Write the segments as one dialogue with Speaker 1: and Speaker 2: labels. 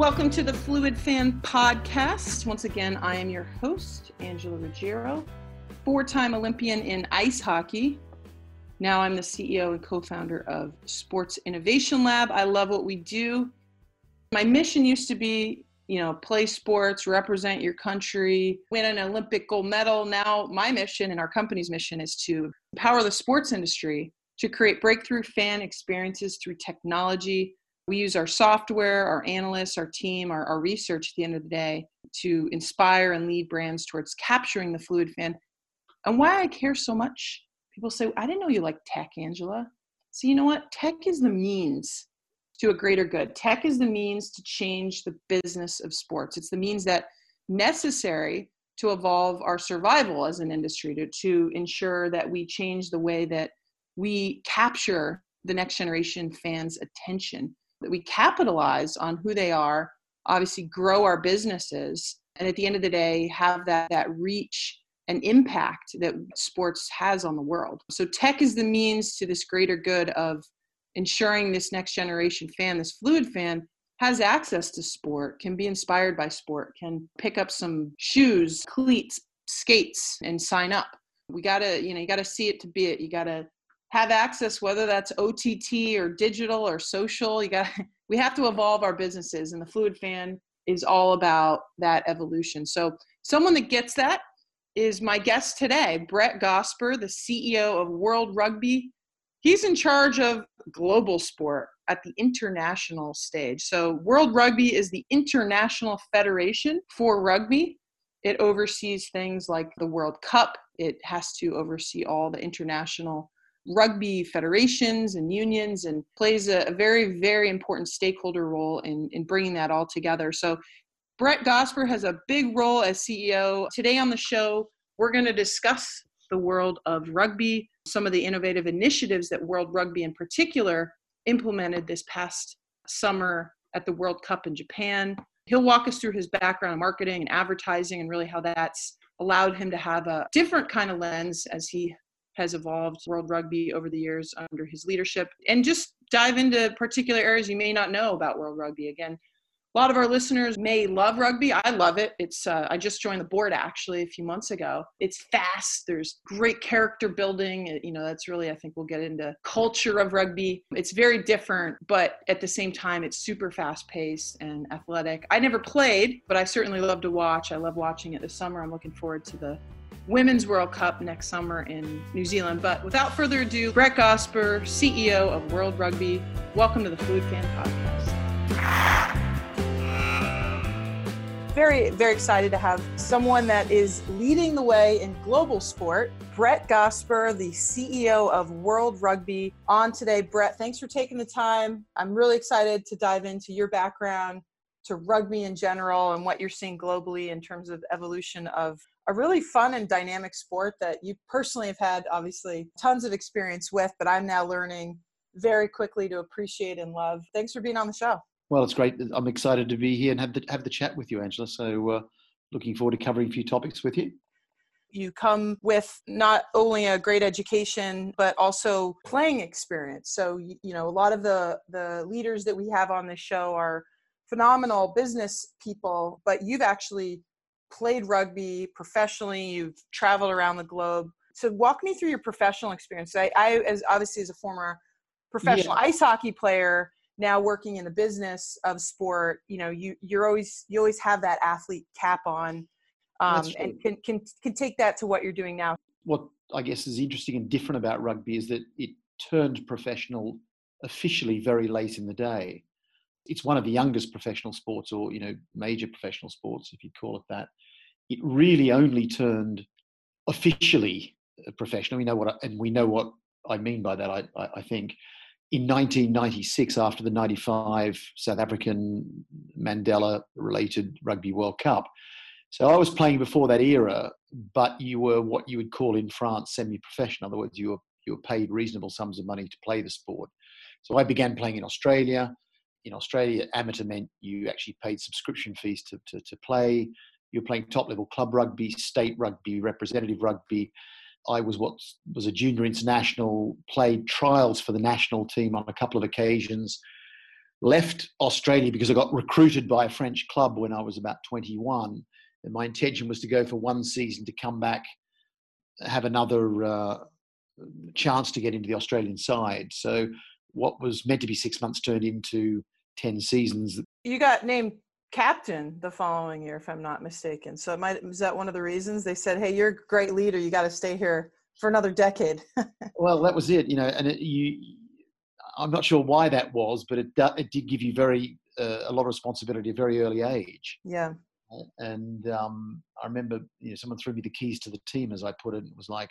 Speaker 1: Welcome to the Fluid Fan Podcast. Once again, I am your host, Angela Ruggiero, four time Olympian in ice hockey. Now I'm the CEO and co founder of Sports Innovation Lab. I love what we do. My mission used to be you know, play sports, represent your country, win an Olympic gold medal. Now, my mission and our company's mission is to empower the sports industry to create breakthrough fan experiences through technology. We use our software, our analysts, our team, our, our research at the end of the day to inspire and lead brands towards capturing the fluid fan. And why I care so much, people say, I didn't know you like tech, Angela. So, you know what? Tech is the means to a greater good. Tech is the means to change the business of sports. It's the means that necessary to evolve our survival as an industry to, to ensure that we change the way that we capture the next generation fans' attention, that we capitalize on who they are, obviously grow our businesses, and at the end of the day, have that, that reach and impact that sports has on the world. So tech is the means to this greater good of ensuring this next generation fan, this fluid fan, has access to sport, can be inspired by sport, can pick up some shoes, cleats, skates, and sign up. We gotta, you know, you gotta see it to be it. You gotta have access, whether that's OTT or digital or social. You got, we have to evolve our businesses, and the fluid fan is all about that evolution. So, someone that gets that is my guest today, Brett Gosper, the CEO of World Rugby he's in charge of global sport at the international stage. So, World Rugby is the international federation for rugby. It oversees things like the World Cup, it has to oversee all the international rugby federations and unions and plays a, a very, very important stakeholder role in, in bringing that all together. So, Brett Gosper has a big role as CEO. Today on the show, we're going to discuss the world of rugby, some of the innovative initiatives that World Rugby in particular implemented this past summer at the World Cup in Japan. He'll walk us through his background in marketing and advertising and really how that's allowed him to have a different kind of lens as he has evolved World Rugby over the years under his leadership and just dive into particular areas you may not know about World Rugby. Again, a lot of our listeners may love rugby. I love it. It's uh, I just joined the board actually a few months ago. It's fast. There's great character building. You know, that's really I think we'll get into culture of rugby. It's very different, but at the same time, it's super fast paced and athletic. I never played, but I certainly love to watch. I love watching it this summer. I'm looking forward to the Women's World Cup next summer in New Zealand. But without further ado, Brett Gosper, CEO of World Rugby, welcome to the Fluid Fan Podcast very, very excited to have someone that is leading the way in global sport. Brett Gosper, the CEO of World Rugby, on today. Brett, thanks for taking the time. I'm really excited to dive into your background, to rugby in general, and what you're seeing globally in terms of evolution of a really fun and dynamic sport that you personally have had, obviously, tons of experience with, but I'm now learning very quickly to appreciate and love. Thanks for being on the show.
Speaker 2: Well, it's great. I'm excited to be here and have the have the chat with you, Angela. So, uh, looking forward to covering a few topics with you.
Speaker 1: You come with not only a great education but also playing experience. So, you know, a lot of the the leaders that we have on this show are phenomenal business people, but you've actually played rugby professionally. You've traveled around the globe. So, walk me through your professional experience. I, I as obviously as a former professional yeah. ice hockey player now working in the business of sport you know you you're always you always have that athlete cap on um, and can, can can take that to what you're doing now
Speaker 2: what i guess is interesting and different about rugby is that it turned professional officially very late in the day it's one of the youngest professional sports or you know major professional sports if you call it that it really only turned officially professional we know what and we know what i mean by that i, I think in 1996, after the 95 South African Mandela related Rugby World Cup. So I was playing before that era, but you were what you would call in France semi professional. In other words, you were, you were paid reasonable sums of money to play the sport. So I began playing in Australia. In Australia, amateur meant you actually paid subscription fees to, to, to play. You were playing top level club rugby, state rugby, representative rugby. I was what was a junior international, played trials for the national team on a couple of occasions. left Australia because I got recruited by a French club when I was about 21. And my intention was to go for one season to come back, have another uh, chance to get into the Australian side. So what was meant to be six months turned into 10 seasons.
Speaker 1: You got named captain the following year, if I'm not mistaken. So it might, was that one of the reasons they said, hey, you're a great leader. You got to stay here for another decade.
Speaker 2: well, that was it, you know, and it, you, I'm not sure why that was, but it, it did give you very uh, a lot of responsibility at a very early age.
Speaker 1: Yeah.
Speaker 2: And um, I remember you know, someone threw me the keys to the team, as I put it. It was like,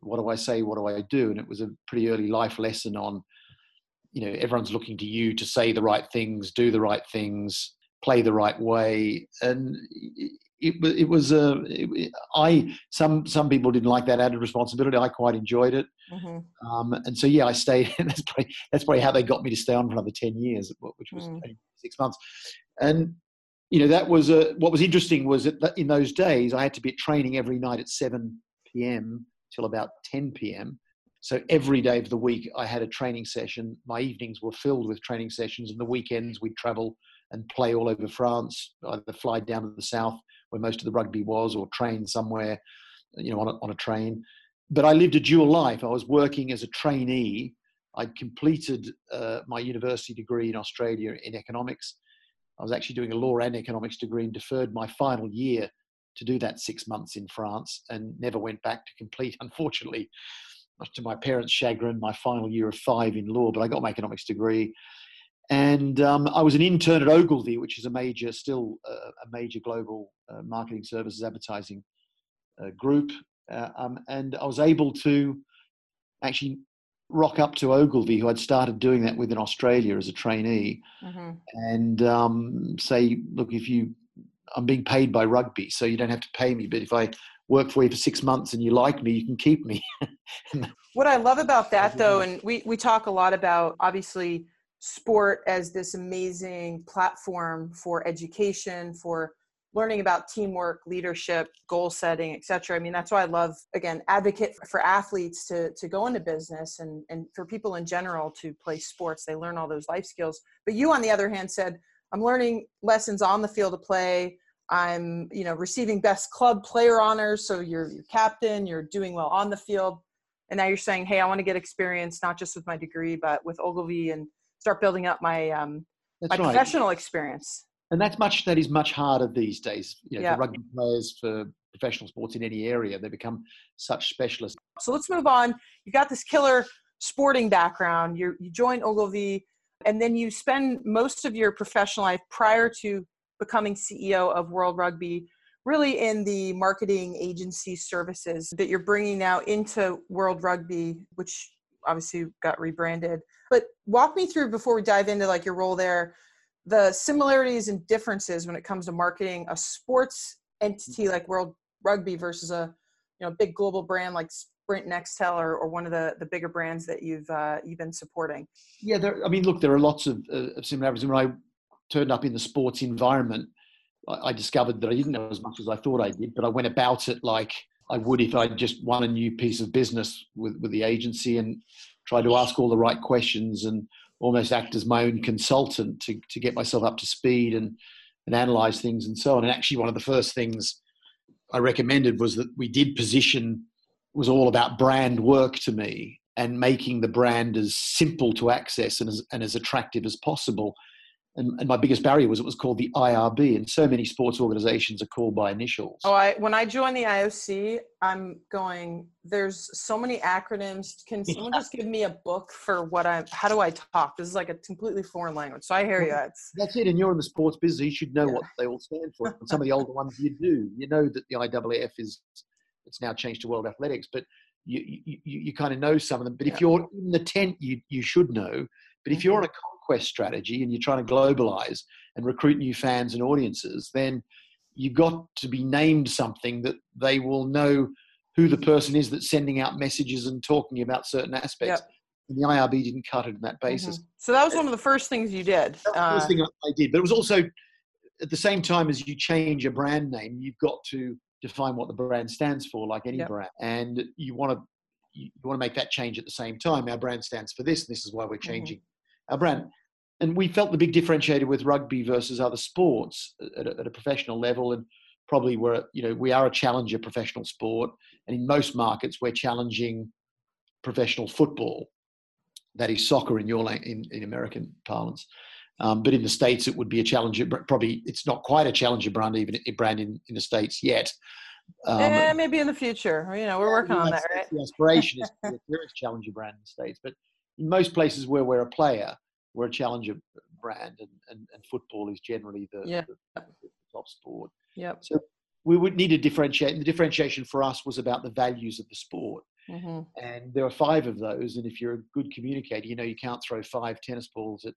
Speaker 2: what do I say? What do I do? And it was a pretty early life lesson on, you know, everyone's looking to you to say the right things, do the right things, play the right way, and it, it was a it, I some some people didn't like that added responsibility. I quite enjoyed it, mm-hmm. um, and so yeah, I stayed. that's probably that's probably how they got me to stay on for another ten years, which was mm. six months. And you know that was a, what was interesting was that in those days I had to be at training every night at seven p.m. till about ten p.m. So every day of the week I had a training session. My evenings were filled with training sessions, and the weekends we'd travel and play all over France, either fly down to the south where most of the rugby was, or train somewhere, you know, on a, on a train. But I lived a dual life. I was working as a trainee. I'd completed uh, my university degree in Australia in economics. I was actually doing a law and economics degree and deferred my final year to do that six months in France and never went back to complete, unfortunately, much to my parents' chagrin, my final year of five in law. But I got my economics degree and um, I was an intern at Ogilvy, which is a major, still uh, a major global uh, marketing services advertising uh, group. Uh, um, and I was able to actually rock up to Ogilvy, who had started doing that with in Australia as a trainee, mm-hmm. and um, say, look, if you, I'm being paid by rugby, so you don't have to pay me, but if I work for you for six months and you like me, you can keep me.
Speaker 1: what I love about that, though, and we we talk a lot about obviously sport as this amazing platform for education for learning about teamwork leadership goal setting etc i mean that's why i love again advocate for athletes to to go into business and and for people in general to play sports. They learn all those life skills. But you on the other hand said i'm learning lessons on the field of play i'm you know receiving best club player honors so you're, you're captain you're doing well on the field and now you're saying hey i want to get experience not just with my degree but with ogilvy and start building up my um, my right. professional experience.
Speaker 2: And that's much that is much harder these days. You know, yeah. for rugby players for professional sports in any area, they become such specialists.
Speaker 1: So let's move on. You got this killer sporting background. You you join Ogilvy, and then you spend most of your professional life prior to becoming CEO of World Rugby, really in the marketing agency services that you're bringing now into World Rugby, which obviously got rebranded. But walk me through before we dive into like your role there, the similarities and differences when it comes to marketing a sports entity like World Rugby versus a you know big global brand like Sprint Nextel or, or one of the, the bigger brands that you've uh, you've been supporting.
Speaker 2: Yeah, there, I mean, look, there are lots of, uh, similarities. When I turned up in the sports environment, I, I discovered that I didn't know as much as I thought I did, but I went about it like I would if I just won a new piece of business with, with the agency and tried to ask all the right questions and almost act as my own consultant to, to get myself up to speed and, and analyze things and so on. And actually, one of the first things I recommended was that we did position was all about brand work to me and making the brand as simple to access and as, and as attractive as possible and, and, my biggest barrier was it was called the IRB, and so many sports organizations are called by initials.
Speaker 1: Oh, I when I joined the IOC, I'm going. There's so many acronyms. Can someone just give me a book for what I? How do I talk? This is like a completely foreign language. So I hear you. It's,
Speaker 2: That's it. And you're in the sports business. You should know yeah. what they all stand for. And some of the older ones you do. You know that the IAAF is. It's now changed to World Athletics, but you you, you, you kind of know some of them. But if you're in the tent, you you should know. But if you're mm-hmm. on a conquest strategy and you're trying to globalize and recruit new fans and audiences, then you've got to be named something that they will know who the person is that's sending out messages and talking about certain aspects. Yep. And the IRB didn't cut it on that basis.
Speaker 1: Mm-hmm. So that was one of the first things you did.
Speaker 2: That was the first uh, thing I did. But it was also at the same time as you change a brand name, you've got to define what the brand stands for, like any yep. brand. And you want to you want to make that change at the same time. Our brand stands for this, and this is why we're mm-hmm. changing mm-hmm. our brand and we felt the big differentiator with rugby versus other sports at a, at a professional level, and probably we're you know we are a challenger professional sport, and in most markets we're challenging professional football, that is soccer in your in, in American parlance. Um, but in the states, it would be a challenger. Probably, it's not quite a challenger brand even a brand in, in the states yet.
Speaker 1: Um, eh, maybe in the future. You know, we're working on that, right?
Speaker 2: The aspiration is there is challenger brand in the states, but in most places where we're a player, we're a challenger brand, and, and, and football is generally the,
Speaker 1: yeah.
Speaker 2: the, the top sport.
Speaker 1: Yep.
Speaker 2: So we would need to differentiate. And the differentiation for us was about the values of the sport. Mm-hmm. And there are five of those. And if you're a good communicator, you know you can't throw five tennis balls at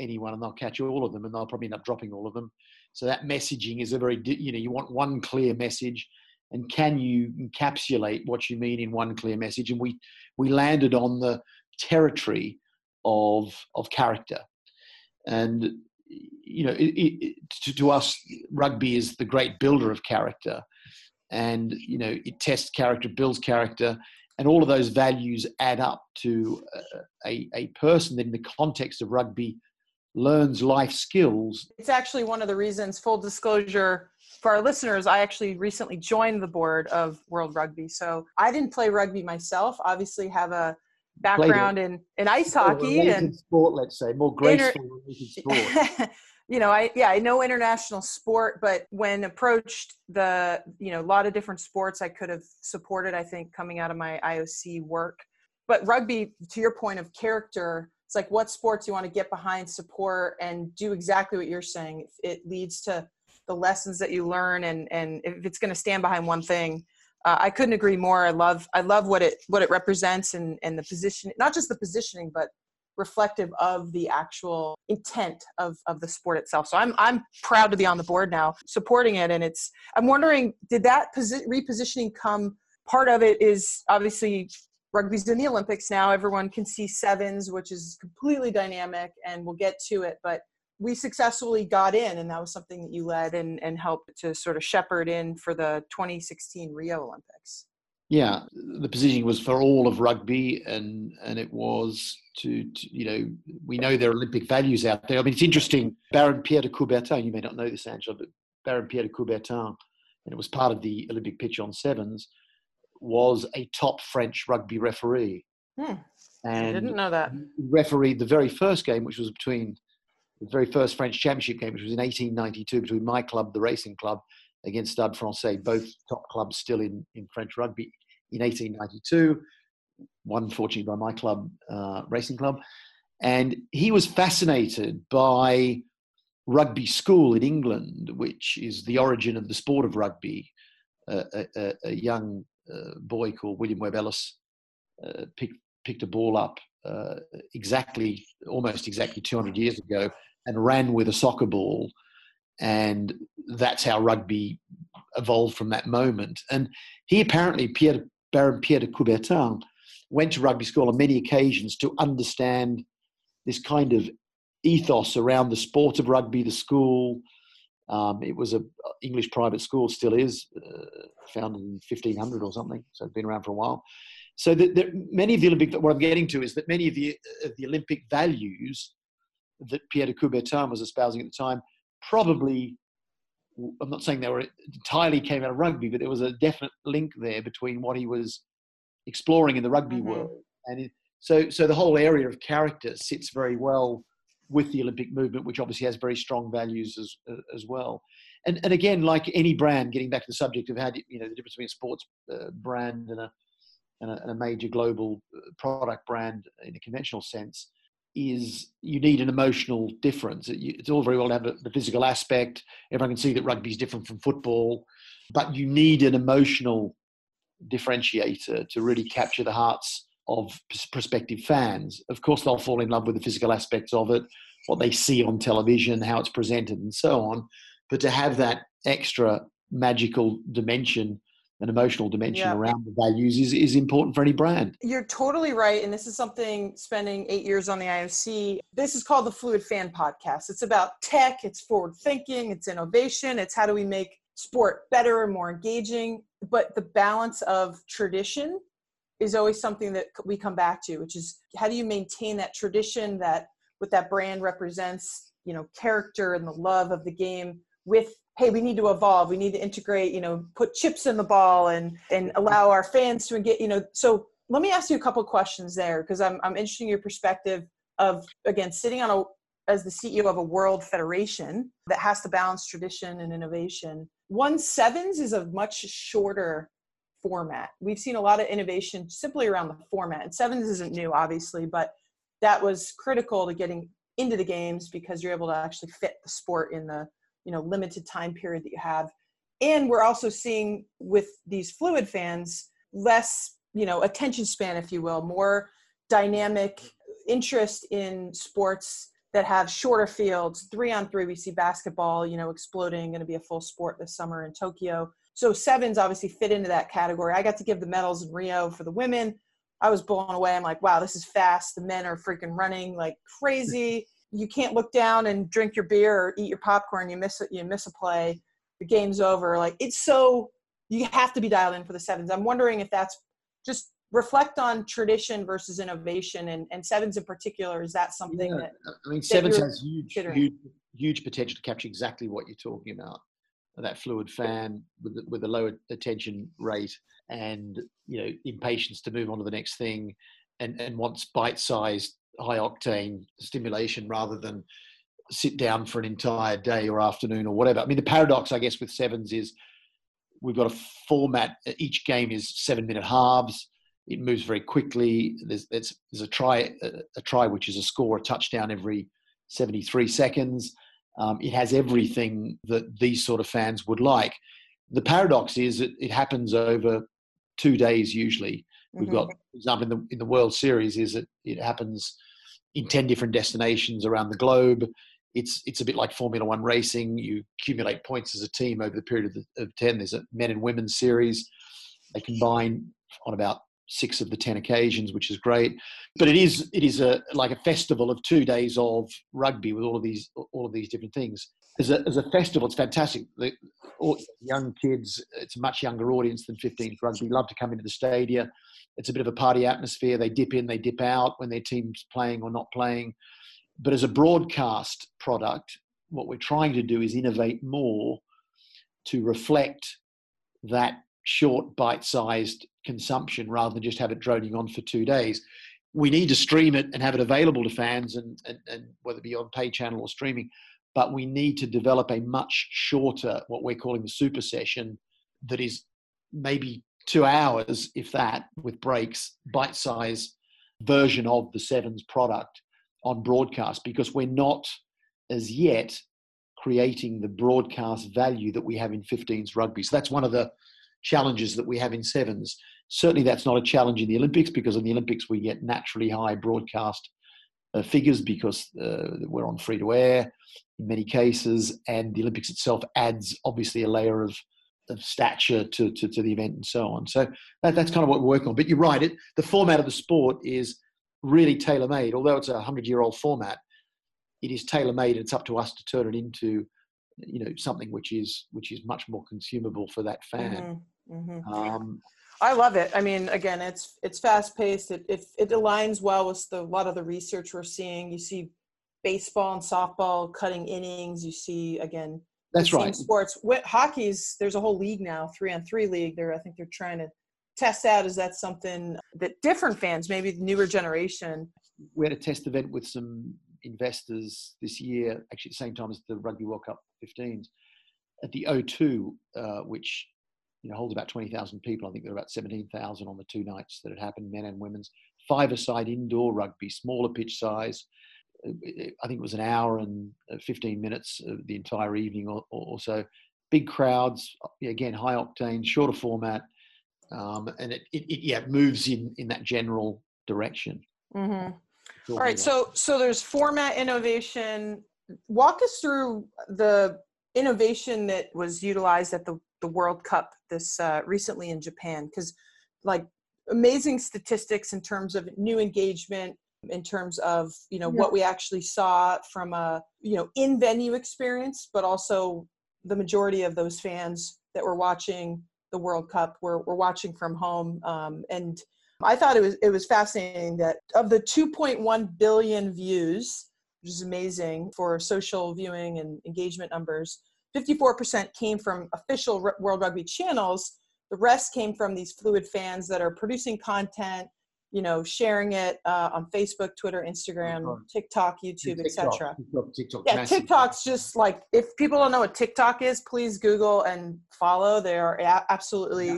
Speaker 2: anyone and they'll catch all of them and they'll probably end up dropping all of them. So that messaging is a very, you know, you want one clear message and can you encapsulate what you mean in one clear message? And we, we landed on the territory of, of character. And, you know, it, it, to, to us, rugby is the great builder of character. And, you know, it tests character, builds character, and all of those values add up to uh, a, a person that in the context of rugby learns life skills.
Speaker 1: It's actually one of the reasons, full disclosure for our listeners, I actually recently joined the board of World Rugby. So I didn't play rugby myself, obviously have a background in, in ice hockey and
Speaker 2: sport, let's say, more graceful inter- sport.
Speaker 1: you know, I yeah, I know international sport, but when approached the, you know, a lot of different sports I could have supported, I think, coming out of my IOC work. But rugby, to your point of character, it's like what sports you want to get behind support and do exactly what you're saying it leads to the lessons that you learn and and if it's going to stand behind one thing uh, i couldn't agree more i love i love what it what it represents and and the position not just the positioning but reflective of the actual intent of of the sport itself so i'm i'm proud to be on the board now supporting it and it's i'm wondering did that posi- repositioning come part of it is obviously rugby's in the Olympics now. Everyone can see sevens, which is completely dynamic, and we'll get to it. But we successfully got in, and that was something that you led and, and helped to sort of shepherd in for the 2016 Rio Olympics.
Speaker 2: Yeah, the positioning was for all of rugby, and and it was to, to, you know we know there are Olympic values out there. I mean, it's interesting. Baron Pierre de Coubertin, you may not know this, Angela, but Baron Pierre de Coubertin, and it was part of the Olympic pitch on sevens was a top French rugby referee.
Speaker 1: Hmm. And I didn't know that.
Speaker 2: Refereed the very first game, which was between the very first French Championship game, which was in 1892 between my club, the Racing Club, against Stade Francais, both top clubs still in, in French rugby in 1892. won fortunately, by my club, uh, Racing Club. And he was fascinated by rugby school in England, which is the origin of the sport of rugby. Uh, a, a, young uh, boy called William Webb Ellis uh, picked picked a ball up uh, exactly almost exactly 200 years ago and ran with a soccer ball, and that's how rugby evolved from that moment. And he apparently Pierre Baron Pierre de Coubertin went to rugby school on many occasions to understand this kind of ethos around the sport of rugby, the school, um, it was a English private school, still is, uh, founded in 1500 or something, so it's been around for a while. So the, the, many of the Olympic, what I'm getting to is that many of the, of the Olympic values that Pierre de Coubertin was espousing at the time probably, I'm not saying they were entirely came out of rugby, but there was a definite link there between what he was exploring in the rugby mm-hmm. world. And it, so, so the whole area of character sits very well with the Olympic movement, which obviously has very strong values as as well. And and again, like any brand, getting back to the subject of how you know the difference between a sports uh, brand and a, and a, and a major global uh, product brand in a conventional sense is you need an emotional difference. It's all very well to have the physical aspect. Everyone can see that rugby is different from football, but you need an emotional differentiator to really capture the hearts of prospective fans. Of course, they'll fall in love with the physical aspects of it, what they see on television, how it's presented, and so on. But to have that extra magical dimension an emotional dimension yeah. around the values is, is important for any brand.
Speaker 1: You're totally right. And this is something spending eight years on the IOC. This is called the Fluid Fan Podcast. It's about tech, it's forward thinking, it's innovation, it's how do we make sport better and more engaging. But the balance of tradition is always something that we come back to, which is how do you maintain that tradition, that what that brand represents, you know, character and the love of the game with hey we need to evolve. We need to integrate you know put chips in the ball and and allow our fans to get you know. So let me ask you a couple questions there because I'm, I'm interested in your perspective of again sitting on a as the ceo of a world federation that has to balance tradition and innovation. One sevens is a much shorter format. We've seen a lot of innovation simply around the format and sevens isn't new obviously but that was critical to getting into the games because you're able to actually fit the sport in the you know limited time period that you have. And we're also seeing with these fluid fans less you know attention span if you will more dynamic interest in sports that have shorter fields. Three on three we see basketball you know exploding going to be a full sport this summer in tokyo. So sevens obviously fit into that category. I got to give the medals in rio for the women. I was blown away. I'm like wow this is fast. The men are freaking running like crazy you can't look down and drink your beer or eat your popcorn you miss it you miss a play the game's over like it's so you have to be dialed in for the sevens i'm wondering if that's just reflect on tradition versus innovation and, and sevens in particular is that something yeah. that
Speaker 2: i mean sevens has huge, huge huge potential to capture exactly what you're talking about that fluid fan with the, with a lower attention rate and you know impatience to move on to the next thing and and wants bite-sized high octane stimulation rather than sit down for an entire day or afternoon or whatever. I mean, the paradox, I guess, with sevens is we've got a format. Each game is seven minute halves. It moves very quickly. There's, there's, there's a try, a, a, try which is a score, a touchdown every 73 seconds. Um, it has everything that these sort of fans would like. The paradox is that it happens over two days usually. We've mm-hmm. got, for example, in the in the World Series, is that it happens in ten different destinations around the globe. It's it's a bit like Formula One racing. You accumulate points as a team over the period of, the, of ten. There's a men and women's series. They combine on about six of the ten occasions, which is great. But it is it is a like a festival of two days of rugby with all of these all of these different things. As a, as a festival, it's fantastic. The, all, young kids, it's a much younger audience than 15s rugby. Love to come into the stadium it's a bit of a party atmosphere. They dip in, they dip out when their team's playing or not playing. But as a broadcast product, what we're trying to do is innovate more to reflect that short, bite sized consumption rather than just have it droning on for two days. We need to stream it and have it available to fans, and, and, and whether it be on pay channel or streaming. But we need to develop a much shorter, what we're calling the super session, that is maybe two hours, if that, with breaks, bite size version of the Sevens product on broadcast because we're not as yet creating the broadcast value that we have in 15s rugby. So that's one of the challenges that we have in sevens. Certainly, that's not a challenge in the Olympics because in the Olympics we get naturally high broadcast uh, figures because uh, we're on free to air in many cases, and the Olympics itself adds obviously a layer of of stature to, to, to, the event and so on. So that, that's kind of what we're working on. But you're right, it, the format of the sport is really tailor made. Although it's a 100 year old format, it is tailor made and it's up to us to turn it into you know something which is which is much more consumable for that fan mm-hmm, mm-hmm. Um,
Speaker 1: i love it i mean again it's it's fast paced it, it it aligns well with the, a lot of the research we're seeing you see baseball and softball cutting innings you see again
Speaker 2: that's right.
Speaker 1: Sports. Hockey's there's a whole league now, three on three league. There, I think they're trying to test out. Is that something that different fans, maybe the newer generation?
Speaker 2: We had a test event with some investors this year, actually at the same time as the Rugby World Cup 15s, at the O2, uh, which you know holds about 20,000 people. I think there were about 17,000 on the two nights that had happened, men and women's. Five-a-side indoor rugby, smaller pitch size, I think it was an hour and uh, 15 minutes of the entire evening or, or, so. Big crowds, again, high octane, shorter format, um, and it, it, it, yeah moves in in that general direction.
Speaker 1: Mm-hmm. All right, so so there's format innovation. Walk us through the innovation that was utilized at the the World Cup this uh, recently in Japan, because like amazing statistics in terms of new engagement, in terms of you know yeah. what we actually saw from a you know in venue experience but also the majority of those fans that were watching the world cup were, were watching from home um, and i thought it was it was fascinating that of the 2.1 billion views which is amazing for social viewing and engagement numbers. 54% came from official World Rugby channels. The rest came from these fluid fans that are producing content, you know, sharing it uh, on Facebook, Twitter, Instagram, TikTok, YouTube, etc. TikTok, TikTok, yeah, massive. TikTok's just like if people don't know what TikTok is, please Google and follow. They are absolutely.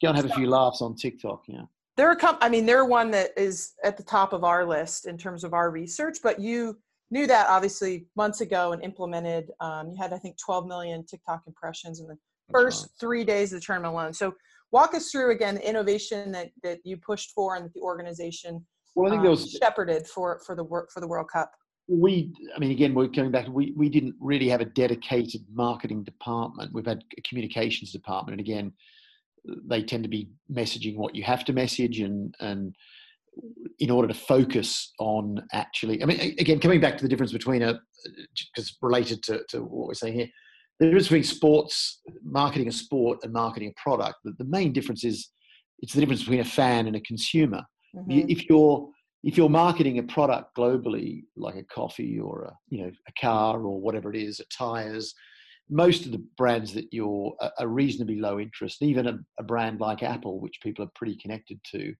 Speaker 1: Yeah.
Speaker 2: And have a few laughs on TikTok. Yeah.
Speaker 1: They're a com- I mean, they're one that is at the top of our list in terms of our research. But you knew that obviously months ago and implemented. Um, you had I think 12 million TikTok impressions in the first three days of the tournament alone. So walk us through again the innovation that that you pushed for and that the organization well, I think um, there was shepherded for for the work for the World Cup.
Speaker 2: We, I mean, again, we're coming back. We we didn't really have a dedicated marketing department. We've had a communications department, and again, they tend to be messaging what you have to message, and and in order to focus on actually, I mean, again, coming back to the difference between a because related to to what we're saying here, the difference between sports marketing a sport and marketing a product the, the main difference is it's the difference between a fan and a consumer mm-hmm. if you're if you're marketing a product globally like a coffee or a you know a car or whatever it is tires most of the brands that you're are reasonably low interest even a, a brand like apple which people are pretty connected to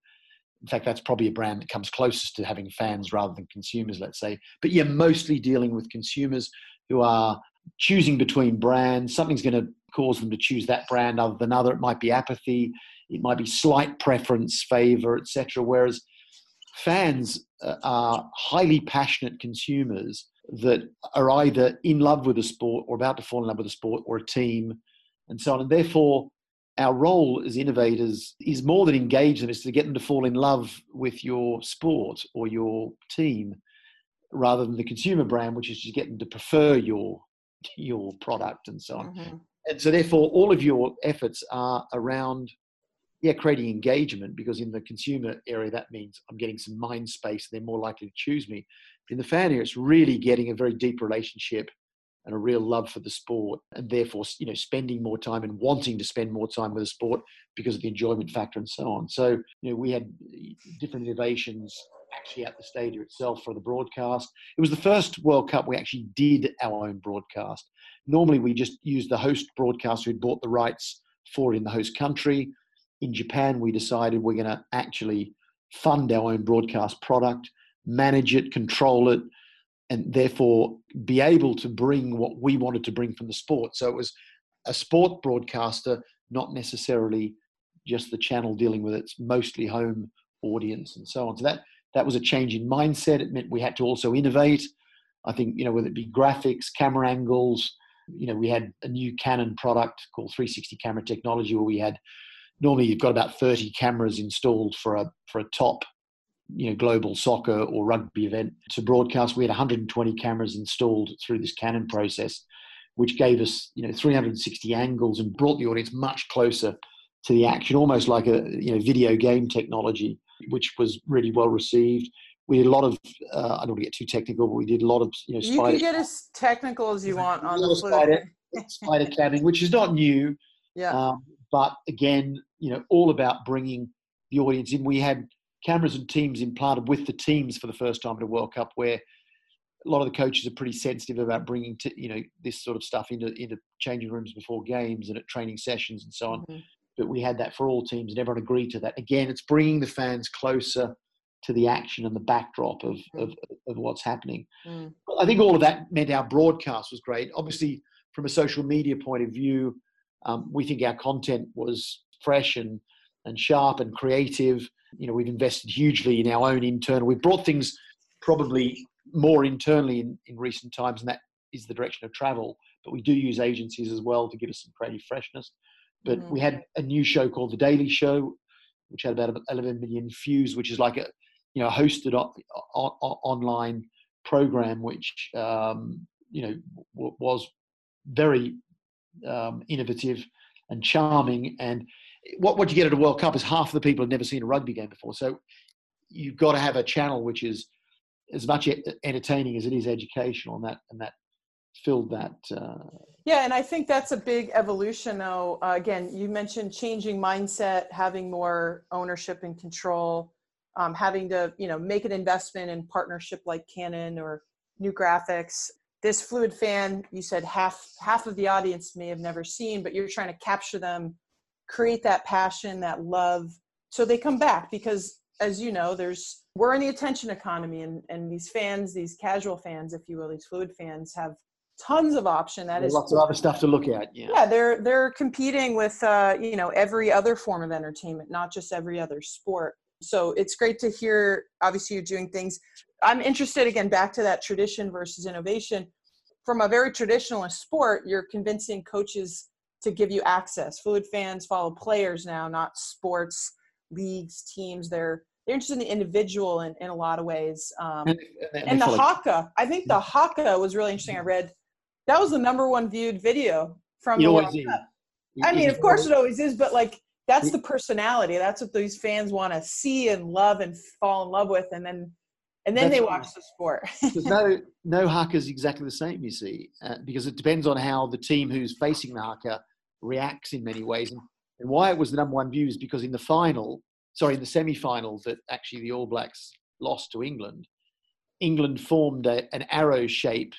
Speaker 2: in fact, that's probably a brand that comes closest to having fans rather than consumers, let's say. But you're mostly dealing with consumers who are choosing between brands. Something's going to cause them to choose that brand other than other. It might be apathy, it might be slight preference, favor, etc. Whereas fans uh, are highly passionate consumers that are either in love with a sport or about to fall in love with a sport or a team and so on. And therefore, our role as innovators is more than engage them, is to get them to fall in love with your sport or your team rather than the consumer brand, which is to get them to prefer your your product and so on. Mm-hmm. And so, therefore, all of your efforts are around, yeah, creating engagement because in the consumer area, that means I'm getting some mind space. They're more likely to choose me. But in the fan area, it's really getting a very deep relationship and a real love for the sport, and therefore, you know, spending more time and wanting to spend more time with the sport because of the enjoyment factor and so on. So, you know, we had different innovations actually at the stadium itself for the broadcast. It was the first World Cup we actually did our own broadcast. Normally, we just used the host broadcaster who'd bought the rights for it in the host country. In Japan, we decided we're going to actually fund our own broadcast product, manage it, control it, and therefore be able to bring what we wanted to bring from the sport. So it was a sport broadcaster, not necessarily just the channel dealing with its mostly home audience and so on. So that that was a change in mindset. It meant we had to also innovate. I think, you know, whether it be graphics, camera angles, you know, we had a new Canon product called 360 camera technology where we had normally you've got about 30 cameras installed for a for a top you know global soccer or rugby event to broadcast we had 120 cameras installed through this canon process which gave us you know 360 angles and brought the audience much closer to the action almost like a you know video game technology which was really well received. We did a lot of, uh, I don't want to get too technical, but we did a lot of, you know,
Speaker 1: you can get as technical as you want on the
Speaker 2: spider, spider camming, which is not new.
Speaker 1: Yeah. Um,
Speaker 2: but again, you know, all about bringing the audience in. We had cameras and teams implanted with the teams for the first time at a World Cup, where a lot of the coaches are pretty sensitive about bringing, to, you know, this sort of stuff into into changing rooms before games and at training sessions and so on. Mm-hmm but we had that for all teams and everyone agreed to that. Again, it's bringing the fans closer to the action and the backdrop of, mm. of, of what's happening. Mm. I think all of that meant our broadcast was great. Obviously, from a social media point of view, um, we think our content was fresh and, and sharp and creative. You know, we've invested hugely in our own internal. We've brought things probably more internally in, in recent times, and that is the direction of travel. But we do use agencies as well to give us some creative freshness. But mm-hmm. we had a new show called The Daily Show, which had about 11 million views, which is like a you know hosted o- o- online program, which um, you know w- was very um, innovative and charming. And what what you get at a World Cup is half of the people have never seen a rugby game before. So you've got to have a channel which is as much entertaining as it is educational, and that and that filled that. Uh,
Speaker 1: yeah, and I think that's a big evolution. Though uh, again, you mentioned changing mindset, having more ownership and control, um, having to you know make an investment in partnership like Canon or new graphics. This fluid fan, you said half half of the audience may have never seen, but you're trying to capture them, create that passion, that love, so they come back because as you know, there's we're in the attention economy and, and these fans, these casual fans, if you will, these fluid fans have tons of option. That
Speaker 2: There's
Speaker 1: is
Speaker 2: lots of other stuff to look at. Yeah.
Speaker 1: yeah they're they're competing with uh, you know every other form of entertainment not just every other sport so it's great to hear obviously you're doing things i'm interested again back to that tradition versus innovation from a very traditionalist sport you're convincing coaches to give you access fluid fans follow players now not sports leagues teams they're they're interested in the individual in, in a lot of ways um, and, and, and the haka i think the haka was really interesting i read that was the number one viewed video from
Speaker 2: it
Speaker 1: the World. Cup. I mean, of course it always is, but like that's the personality. That's what these fans want to see and love and fall in love with, and then and then
Speaker 2: That's
Speaker 1: they
Speaker 2: right.
Speaker 1: watch the sport.
Speaker 2: No no haka is exactly the same. You see, uh, because it depends on how the team who's facing the haka reacts in many ways, and, and why it was the number one view is because in the final, sorry, in the semi-final, that actually the All Blacks lost to England. England formed a, an arrow shape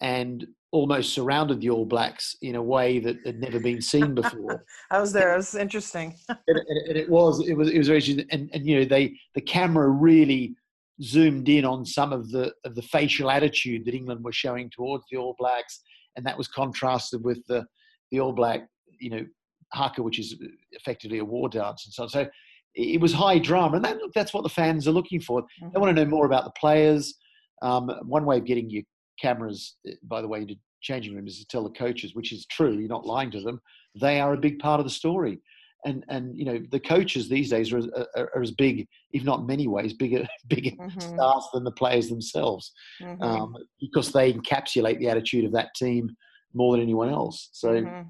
Speaker 2: and almost surrounded the All Blacks in a way that had never been seen before.
Speaker 1: I was there. It was interesting.
Speaker 2: and, and, and it was it was it was very interesting. and and you know they the camera really zoomed in on some of the of the facial attitude that England was showing towards the All Blacks, and that was contrasted with the the All Black you know haka, which is effectively a war dance and so on. So it was high drama, and that, that's what the fans are looking for. They want to know more about the players. Um, one way of getting your cameras, uh, by the way, into changing rooms to tell the coaches, which is true. You're not lying to them. They are a big part of the story, and and you know the coaches these days are, are, are as big, if not many ways, bigger bigger
Speaker 1: Mhm,
Speaker 2: stars than the players themselves,
Speaker 1: mhm,
Speaker 2: um, because they encapsulate the attitude of that team more than anyone else. So
Speaker 1: mhm.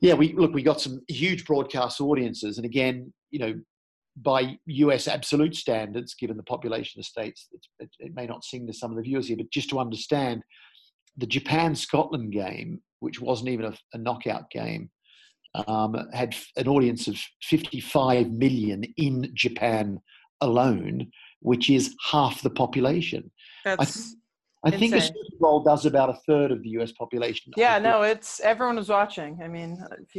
Speaker 2: yeah, we look. We got some huge broadcast audiences, and again, you know, by U.S. absolute standards, given the population of states, it, it, it may not seem to some of the viewers here, but just to understand, the Japan Scotland game, which wasn't even a, a knockout game, um, had an audience of 55 million in Japan alone, which is half the population.
Speaker 1: That's
Speaker 2: I think a
Speaker 1: Insane.
Speaker 2: Super Bowl does about a third of the U.S. population.
Speaker 1: yeah. No, it's everyone was watching. I mean,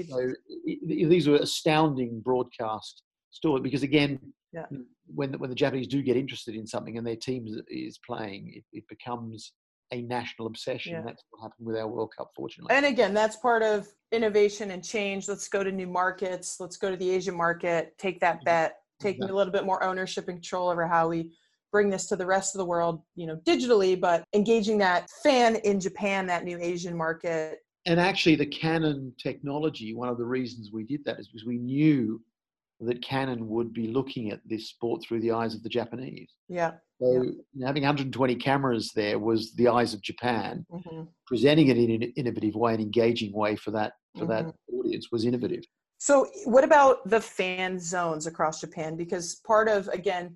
Speaker 2: So i- i- these were astounding broadcast stories because again,
Speaker 1: Yeah.
Speaker 2: when when the Japanese do get interested in something and their team is- is playing, it, it becomes a national obsession.
Speaker 1: Yeah.
Speaker 2: That's what happened with our World Cup, fortunately.
Speaker 1: and again, that's part of innovation and change. Let's go to new markets. Let's go to the Asian market. Take that mm-hmm. bet. Take
Speaker 2: Yeah.
Speaker 1: a little bit more ownership and control over how we bring this to the rest of the world. You know, digitally, but engaging that fan in Japan, that new Asian market.
Speaker 2: and actually, the Canon technology. One of the reasons we did that is because we knew that Canon would be looking at this sport through the eyes of the Japanese.
Speaker 1: Yeah.
Speaker 2: So
Speaker 1: Yeah.
Speaker 2: having 120 cameras there was the eyes of Japan.
Speaker 1: hmm
Speaker 2: Presenting it in an innovative way, an engaging way for that for that
Speaker 1: Mm-hmm.
Speaker 2: audience was innovative.
Speaker 1: So, what about the fan zones across Japan? Because part of, again,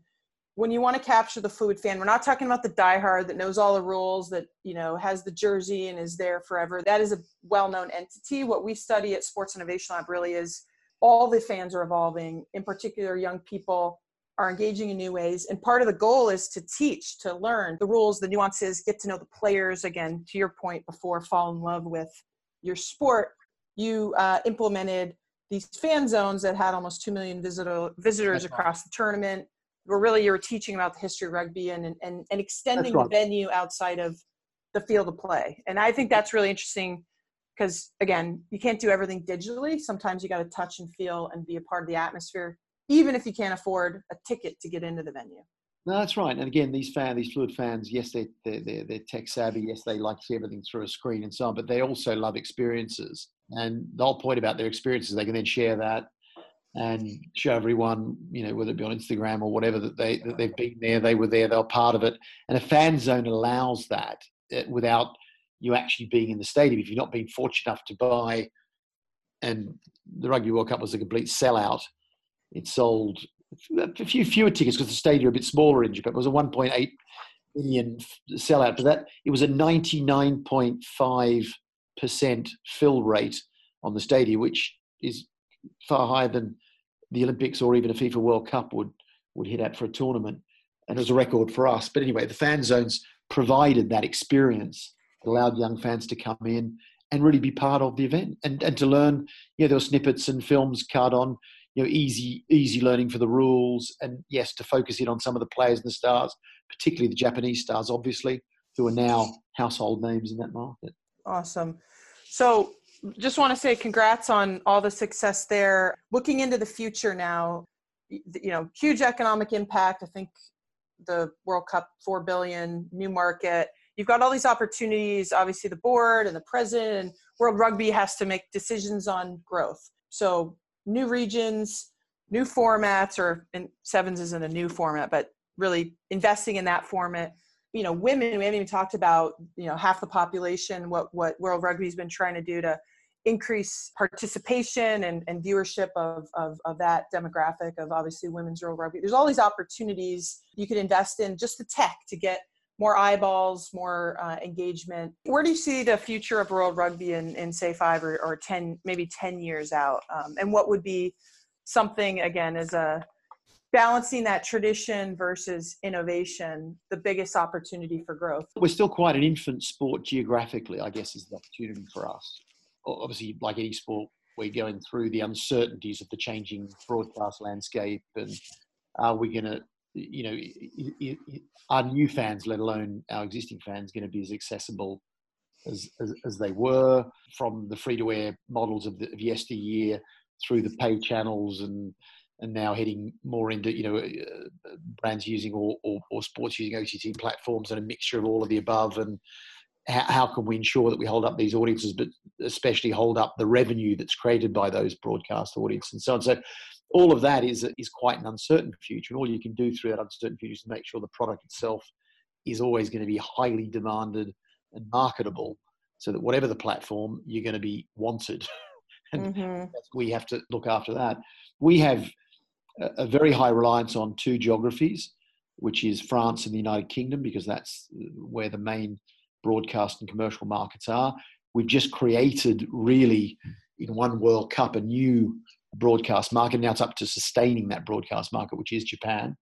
Speaker 1: when you want to capture the fluid fan, we're not talking about the diehard that knows all the rules, that you know has the jersey and is there forever. That is a well-known entity. What we study at Sports Innovation Lab really is all the fans are evolving. In particular, young people are engaging in new ways, and part of the goal is to teach, to learn the rules, the nuances, get to know the players. Again, to your point before, fall in love with your sport. You uh, implemented these fan zones that had almost 2 million visitor, visitors
Speaker 2: That's right.
Speaker 1: across the tournament where really you were teaching about the history of rugby and, and, and extending
Speaker 2: That's
Speaker 1: the venue outside of the field of play. And I think that's really interesting because, again, you can't do everything digitally. Sometimes you got to touch and feel and be a part of the atmosphere, even if you can't afford a ticket to get into the venue.
Speaker 2: No, that's right. And again, these fan these fluid fans, yes, they, they're, they're, they're tech savvy. Yes, they like to see everything through a screen and so on, but they also love experiences. And the whole point about their experiences, they can then share that and show everyone, you know, whether it be on Instagram or whatever, that, they, that they've been there, they were there, they were part of it. And a fan zone allows that uh, without you actually being in the stadium. If you've not been fortunate enough to buy, and the Rugby World Cup was a complete sellout, it sold a few fewer tickets because the stadium a bit smaller in Japan. It was a 1.8 million sellout, but that it was a 99.5 percent fill rate on the stadium, which is far higher than the Olympics or even a FIFA World Cup would would hit at for a tournament, and it was a record for us. But anyway, the fan zones provided that experience allowed young fans to come in and really be part of the event and, and to learn. You know, there were snippets and films cut on you know easy easy learning for the rules and yes to focus in on some of the players and the stars particularly the japanese stars obviously who are now household names in that market.
Speaker 1: Awesome. So just want to say congrats on all the success there. Looking into the future now you know huge economic impact. I think the world cup 4 billion new market you've got all these opportunities obviously the board and the president and world rugby has to make decisions on growth so new regions, new formats, or and sevens isn't a new format, but really investing in that format. You know, women, we haven't even talked about, you know, half the population, what, what World Rugby's been trying to do to increase participation and, and viewership of, of, of that demographic of obviously women's World Rugby. There's all these opportunities you could invest in just the tech to get more eyeballs, more uh, engagement. Where do you see the future of World Rugby in, in say five or, or 10, maybe 10 years out? Um, and what would be something, again, as a balancing that tradition versus innovation, the biggest opportunity for growth?
Speaker 2: We're still quite an infant sport geographically, I guess, is the opportunity for us. Obviously, like any sport, we're going through the uncertainties of the changing broadcast landscape and are we going to you know, our new fans, let alone our existing fans, going to be as accessible as, as, as they were from the free to air models of, the, of yesteryear through the pay channels and and now heading more into you know uh, brands using or, or, or, sports using OTT platforms and a mixture of all of the above. And how, how, can we ensure that we hold up these audiences but especially hold up the revenue that's created by those broadcast audiences and so on? So all of that is is quite an uncertain future, and all you can do through that uncertain future is to make sure the product itself is always going to be highly demanded and marketable, so that whatever the platform, you're going to be wanted, and mm-hmm. we have to look after that. We have a, a very high reliance on two geographies, which is France and the United Kingdom, because that's where the main broadcast and commercial markets are. We've just created really in one World Cup a new broadcast market. Now it's up to sustaining that broadcast market, which is Japan,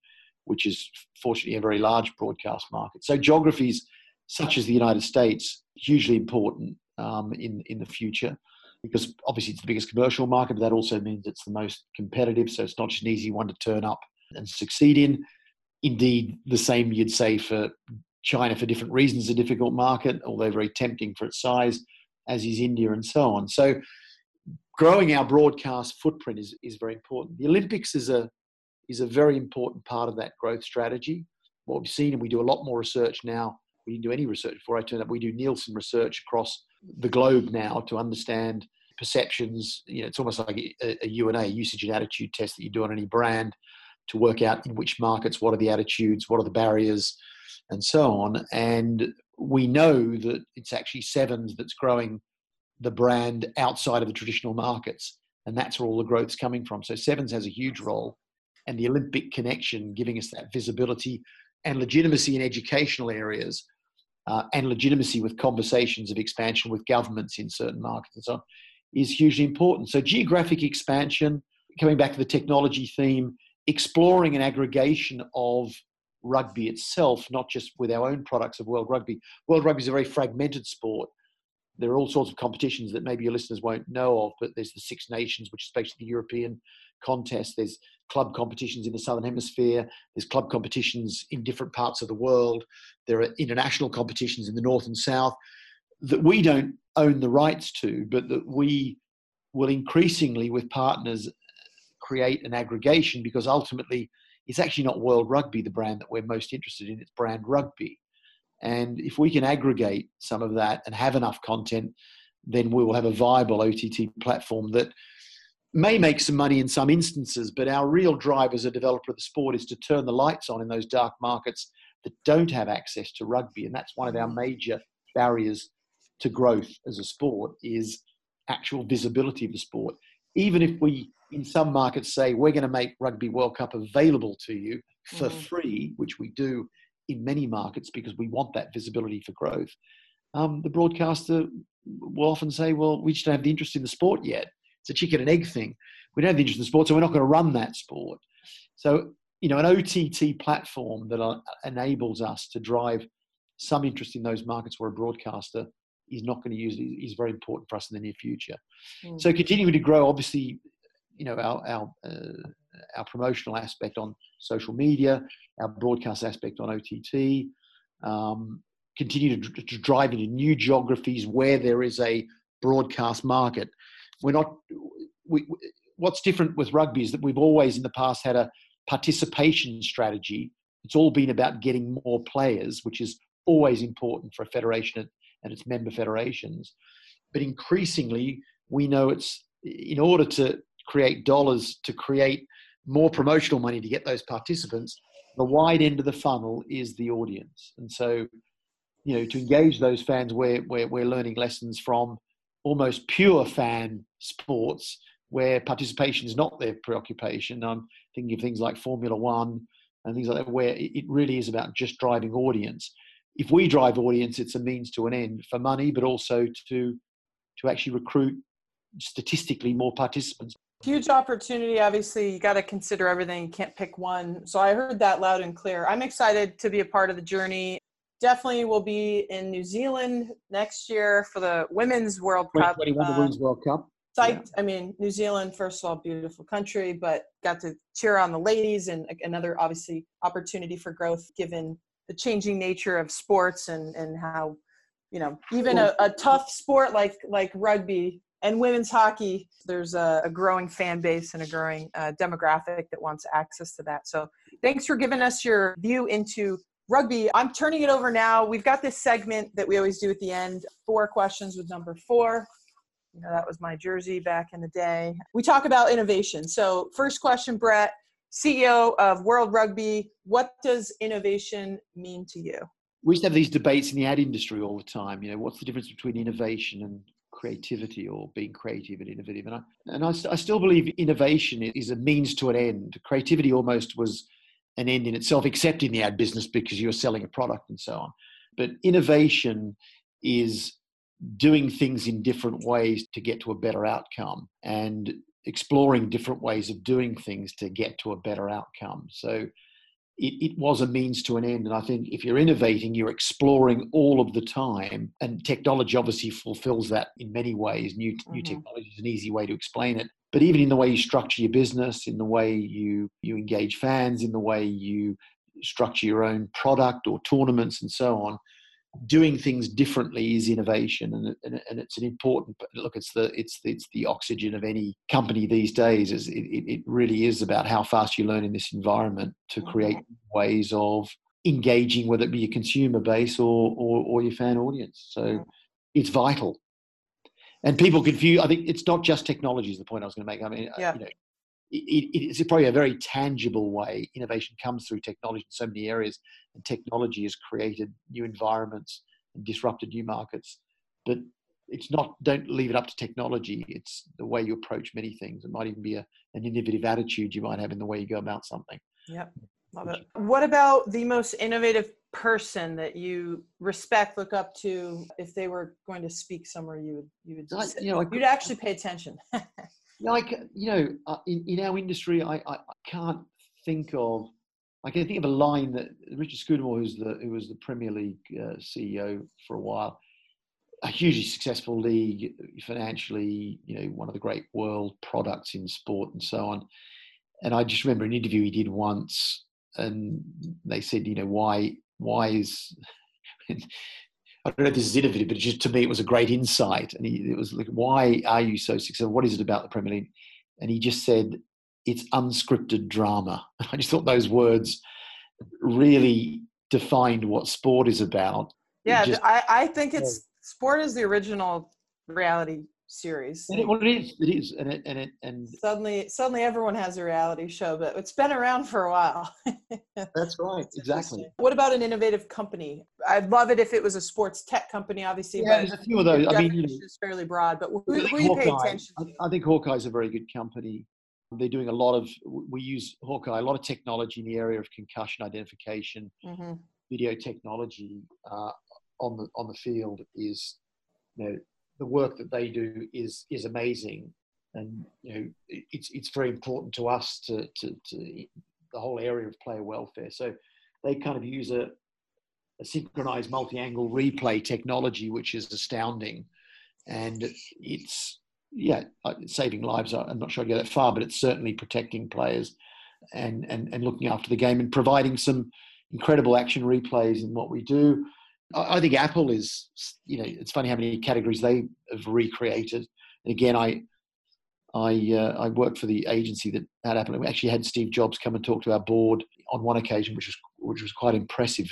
Speaker 2: which is fortunately a very large broadcast market. So geographies such as the United States hugely important um, in in the future because obviously it's the biggest commercial market, but that also means it's the most competitive. So it's not just an easy one to turn up and succeed in. Indeed, the same you'd say for China for different reasons, a difficult market, although very tempting for its size, as is India and so on. So growing our broadcast footprint is, is very important. The Olympics is a is a very important part of that growth strategy. What we've seen, and we do a lot more research now. We didn't do any research before I turned up. We do Nielsen research across the globe now to understand perceptions. You know, it's almost like a, a UNA, usage and attitude test that you do on any brand to work out in which markets, what are the attitudes, what are the barriers, and so on. And we know that it's actually sevens that's growing the brand outside of the traditional markets. And that's where all the growth's coming from. So Sevens has a huge role. And the Olympic connection, giving us that visibility and legitimacy in educational areas, uh, and legitimacy with conversations of expansion with governments in certain markets and so on, is hugely important. So geographic expansion, coming back to the technology theme, exploring an aggregation of rugby itself, not just with our own products of World Rugby. World Rugby is a very fragmented sport there are all sorts of competitions that maybe your listeners won't know of, but there's the Six Nations, which is basically the European contest. There's club competitions in the Southern Hemisphere. There's club competitions in different parts of the world. There are international competitions in the North and South that we don't own the rights to, but that we will increasingly, with partners, create an aggregation because ultimately it's actually not World Rugby, the brand that we're most interested in, it's brand rugby. And if we can aggregate some of that and have enough content, then we will have a viable OTT platform that may make some money in some instances, but our real drive as a developer of the sport is to turn the lights on in those dark markets that don't have access to rugby. And that's one of our major barriers to growth as a sport is actual visibility of the sport. Even if we, in some markets, say we're going to make Rugby World Cup available to you for mm. free, which we do in many markets because we want that visibility for growth. Um, the broadcaster will often say, well, we just don't have the interest in the sport yet. It's a chicken and egg thing. We don't have the interest in the sport, so we're not going to run that sport. So, you know, an OTT platform that uh, enables us to drive some interest in those markets where a broadcaster is not going to use it is very important for us in the near future. Mm. So continuing to grow, obviously, you know, our our uh, our promotional aspect on social media, our broadcast aspect on OTT, um, continue to, to drive into new geographies where there is a broadcast market. We're not. We, what's different with rugby is that we've always in the past had a participation strategy. It's all been about getting more players, which is always important for a federation and its member federations. But increasingly, we know it's in order to create dollars to create more promotional money to get those participants, the wide end of the funnel is the audience. And so, you know, to engage those fans, where we're, we're learning lessons from almost pure fan sports where participation is not their preoccupation. I'm thinking of things like Formula One and things like that, where it really is about just driving audience. If we drive audience, it's a means to an end for money, but also to to actually recruit statistically more participants.
Speaker 1: Huge opportunity. Obviously, you got to consider everything. You can't pick one. So I heard that loud and clear. I'm excited to be a part of the journey. Definitely will be in New Zealand next year for the Women's World Cup.
Speaker 2: 2021 uh, Women's World Cup.
Speaker 1: Psyched. Yeah. I mean, New Zealand, first of all, beautiful country, but got to cheer on the ladies and another obviously opportunity for growth given the changing nature of sports and, and how, you know, even a, a tough sport like like rugby and women's hockey, there's a, a, growing fan base and a growing uh, demographic that wants access to that. So thanks for giving us your view into rugby. I'm turning it over now. We've got this segment that we always do at the end four questions with number four. You know, that was my jersey back in the day. We talk about innovation. So, first question, Brett, CEO of World Rugby, what does innovation mean to you?
Speaker 2: We used to have these debates in the ad industry all the time. You know, what's the difference between innovation and creativity or being creative and innovative. And I, and I, I still believe innovation is a means to an end. Creativity almost was an end in itself, except in the ad business because you're selling a product and so on. But innovation is doing things in different ways to get to a better outcome and exploring different ways of doing things to get to a better outcome. So it, it was a means to an end. And I think if you're innovating, you're exploring all of the time. And technology obviously fulfills that in many ways. New, mm-hmm. new technology is an easy way to explain it. But even in the way you structure your business, in the way you, you engage fans, in the way you structure your own product or tournaments and so on, doing things differently is innovation and, and, and, it's an important look it's the it's the, it's the oxygen of any company these days is it, it really is about how fast you learn in this environment to mm-hmm. create ways of engaging whether it be your consumer base or or, or your fan audience so it's vital and people confuse i think it's not just technology is the point i was going to make i mean yeah. you know it, it's probably a very tangible way innovation comes through technology in so many areas and technology has created new environments and disrupted new markets. But it's not don't leave it up to technology. It's the way you approach many things. It might even be a, an innovative attitude you might have in the way you go about something.
Speaker 1: Yep. Love it. What about the most innovative person that you respect look up to? If they were going to speak somewhere you would you would I, you know, you'd actually pay attention
Speaker 2: like you know, uh, in, in our industry, I, I, I, can't think of. I can think of a line that Richard Scudamore, who's the who was the Premier League uh, CEO for a while, a hugely successful league financially. You know, one of the great world products in sport and so on. And I just remember an interview he did once, and they said, you know, why why is I don't know if this is innovative, but just to me, it was a great insight. And he, it was like, why are you so successful? What is it about the Premier League? And he just said, it's unscripted drama. I just thought those words really defined what sport is about.
Speaker 1: Yeah, just, I, I think it's sport is the original reality series.
Speaker 2: And it, well, it is. It is, and it and it and
Speaker 1: suddenly, suddenly, everyone has a reality show, but it's been around for a while.
Speaker 2: That's right. exactly.
Speaker 1: What about an innovative company? I'd love it if it was a sports tech company, obviously.
Speaker 2: Yeah, there's a few of those. I mean, you know,
Speaker 1: is fairly broad, but who, who you pay attention
Speaker 2: to? I, I think Hawkeye is a very good company. They're doing a lot of. We use Hawkeye a lot of technology in the area of concussion identification, mm-hmm. video technology uh, on the on the field is you know the work that they do is is amazing, and you know it's it's very important to us to to, to the whole area of player welfare. So they kind of use a a synchronized multi-angle replay technology, which is astounding, and it's yeah uh, saving lives. I'm not sure I go that far, but it's certainly protecting players and and and looking after the game and providing some incredible action replays in what we do. I, think Apple is you know it's funny how many categories they have recreated. And again, I I uh, I worked for the agency that had Apple. And we actually had Steve Jobs come and talk to our board on one occasion, which was which was quite impressive,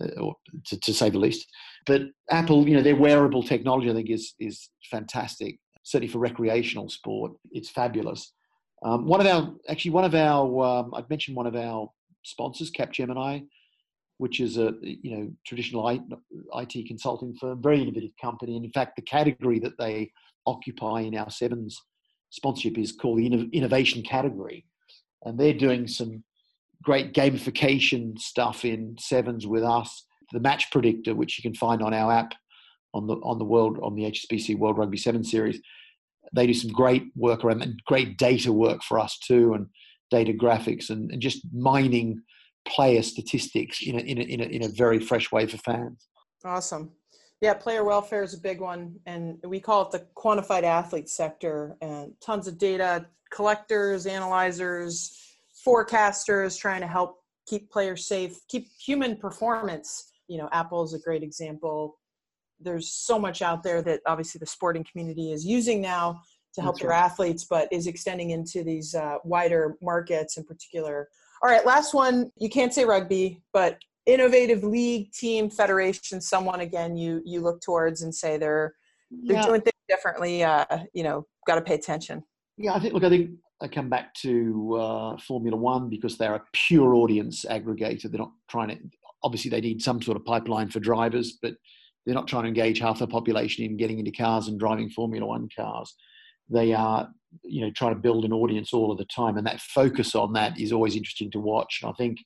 Speaker 2: uh, to, to, say the least. But Apple, you know, their wearable technology, I think, is is fantastic. Certainly for recreational sport, it's fabulous. Um, one of our actually one of our um, I'd mentioned one of our sponsors, Capgemini, which is a you know traditional IT consulting firm, very innovative company, and in fact, the category that they occupy in our sevens sponsorship is called the innovation category, and they're doing some great gamification stuff in sevens with us. The match predictor, which you can find on our app on the on the world on the HSBC World Rugby Seven Series, they do some great work around and great data work for us too, and data graphics and, and just mining player statistics in a, in, a, in, a, in a very fresh way for fans.
Speaker 1: Awesome. Yeah, player welfare is a big one, and we call it the quantified athlete sector. And tons of data collectors, analyzers, forecasters, trying to help keep players safe, keep human performance. You know, Apple is a great example. There's so much out there that obviously the sporting community is using now to help That's their right. athletes, but is extending into these uh, wider markets in particular. All right, last one. You can't say rugby, but innovative league team federation someone again you you look towards and say they're they're yeah. doing things differently uh you know got to pay attention
Speaker 2: yeah i think look i think i come back to uh, formula one because they're a pure audience aggregator they're not trying to obviously they need some sort of pipeline for drivers but they're not trying to engage half the population in getting into cars and driving formula one cars they are you know trying to build an audience all of the time and that focus on that is always interesting to watch. And i think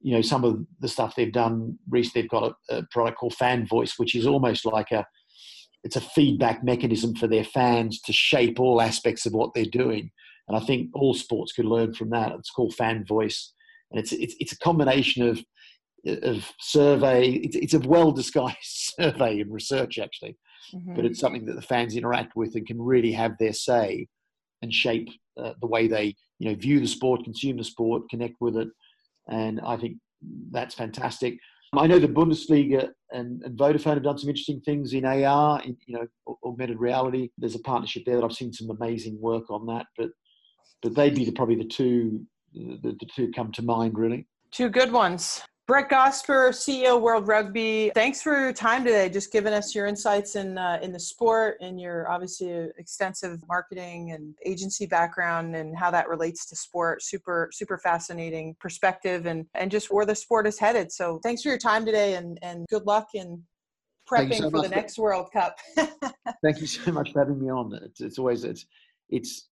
Speaker 2: you know some of the stuff they've done recently they've got a, a, product called fan voice which is almost like a it's a feedback mechanism for their fans to shape all aspects of what they're doing. And i think all sports could learn from that. It's called fan voice. And it's it's, it's a combination of of survey it's, it's a well disguised survey and research actually mm-hmm. but it's something that the fans interact with and can really have their say and shape uh, the way they you know view the sport consume the sport connect with it and I think that's fantastic. I know the Bundesliga and, and Vodafone have done some interesting things in AR, in, you know, augmented reality. There's a partnership there that I've seen some amazing work on that, but but they'd be the, probably the two the, the two come to mind really.
Speaker 1: Two good ones. Brett Gosper, CEO World Rugby. Thanks for your time today, just giving us your insights in uh, in the sport and your obviously extensive marketing and agency background and how that relates to sport. Super super fascinating perspective and and just where the sport is headed. So thanks for your time today and and good luck in prepping so for the next World Cup.
Speaker 2: Thank you so much for having me on. It's, it's always it's it's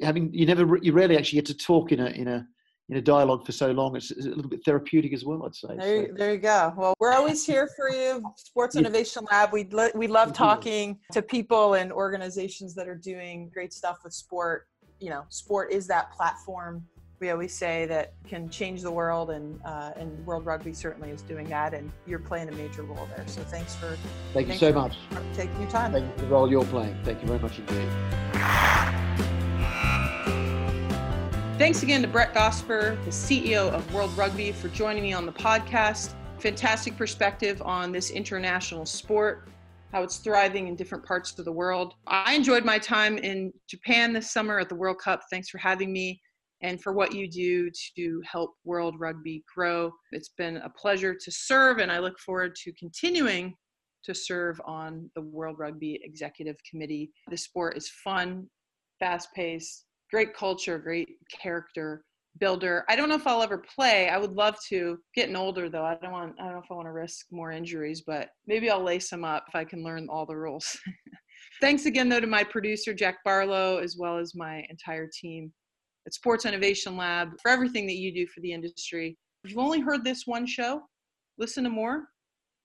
Speaker 2: having you never you rarely actually get to talk in a in a in a dialogue for so long, it's, it's, a little bit therapeutic as well, I'd say.
Speaker 1: There, so. there you go. Well, we're always here for you, Sports Innovation Lab. We lo- we love talking to people and organizations that are doing great stuff with sport. You know, sport is that platform. We always say that can change the world, and uh, and World Rugby certainly is doing that, and you're playing a major role there. So thanks for
Speaker 2: thank you so much
Speaker 1: taking your time.
Speaker 2: Thank you for the role you're playing. Thank you very much indeed.
Speaker 1: Thanks again to Brett Gosper, the CEO of World Rugby, for joining me on the podcast. Fantastic perspective on this international sport, how it's thriving in different parts of the world. I enjoyed my time in Japan this summer at the World Cup. Thanks for having me and for what you do to help World Rugby grow. It's been a pleasure to serve, and I look forward to continuing to serve on the World Rugby Executive Committee. The sport is fun, fast paced, great culture, great character builder. I don't know if I'll ever play. I would love to. Getting older though, I don't want. I don't know if I want to risk more injuries, but maybe I'll lace them up if I can learn all the rules. Thanks again though to my producer Jack Barlow as well as my entire team at Sports Innovation Lab for everything that you do for the industry. If you've only heard this one show, listen to more.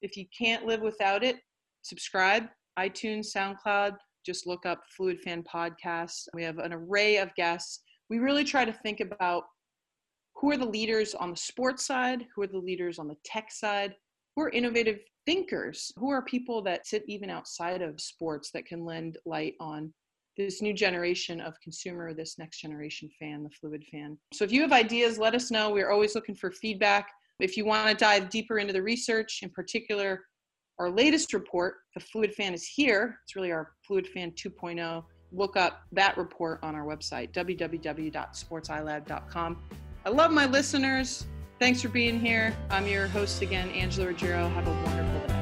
Speaker 1: If you can't live without it, subscribe. iTunes, SoundCloud, just look up Fluid Fan Podcast. We have an array of guests. We really try to think about who are the leaders on the sports side, who are the leaders on the tech side, who are innovative thinkers, who are people that sit even outside of sports that can lend light on this new generation of consumer, this next generation fan, the fluid fan. So if you have ideas, let us know. We're always looking for feedback. If you want to dive deeper into the research, in particular, our latest report, The Fluid Fan is Here. It's really our Fluid Fan 2.0. Look up that report on our website, www.sportsilab.com. I love my listeners. Thanks for being here. I'm your host again, Angela Ruggiero. Have a wonderful day.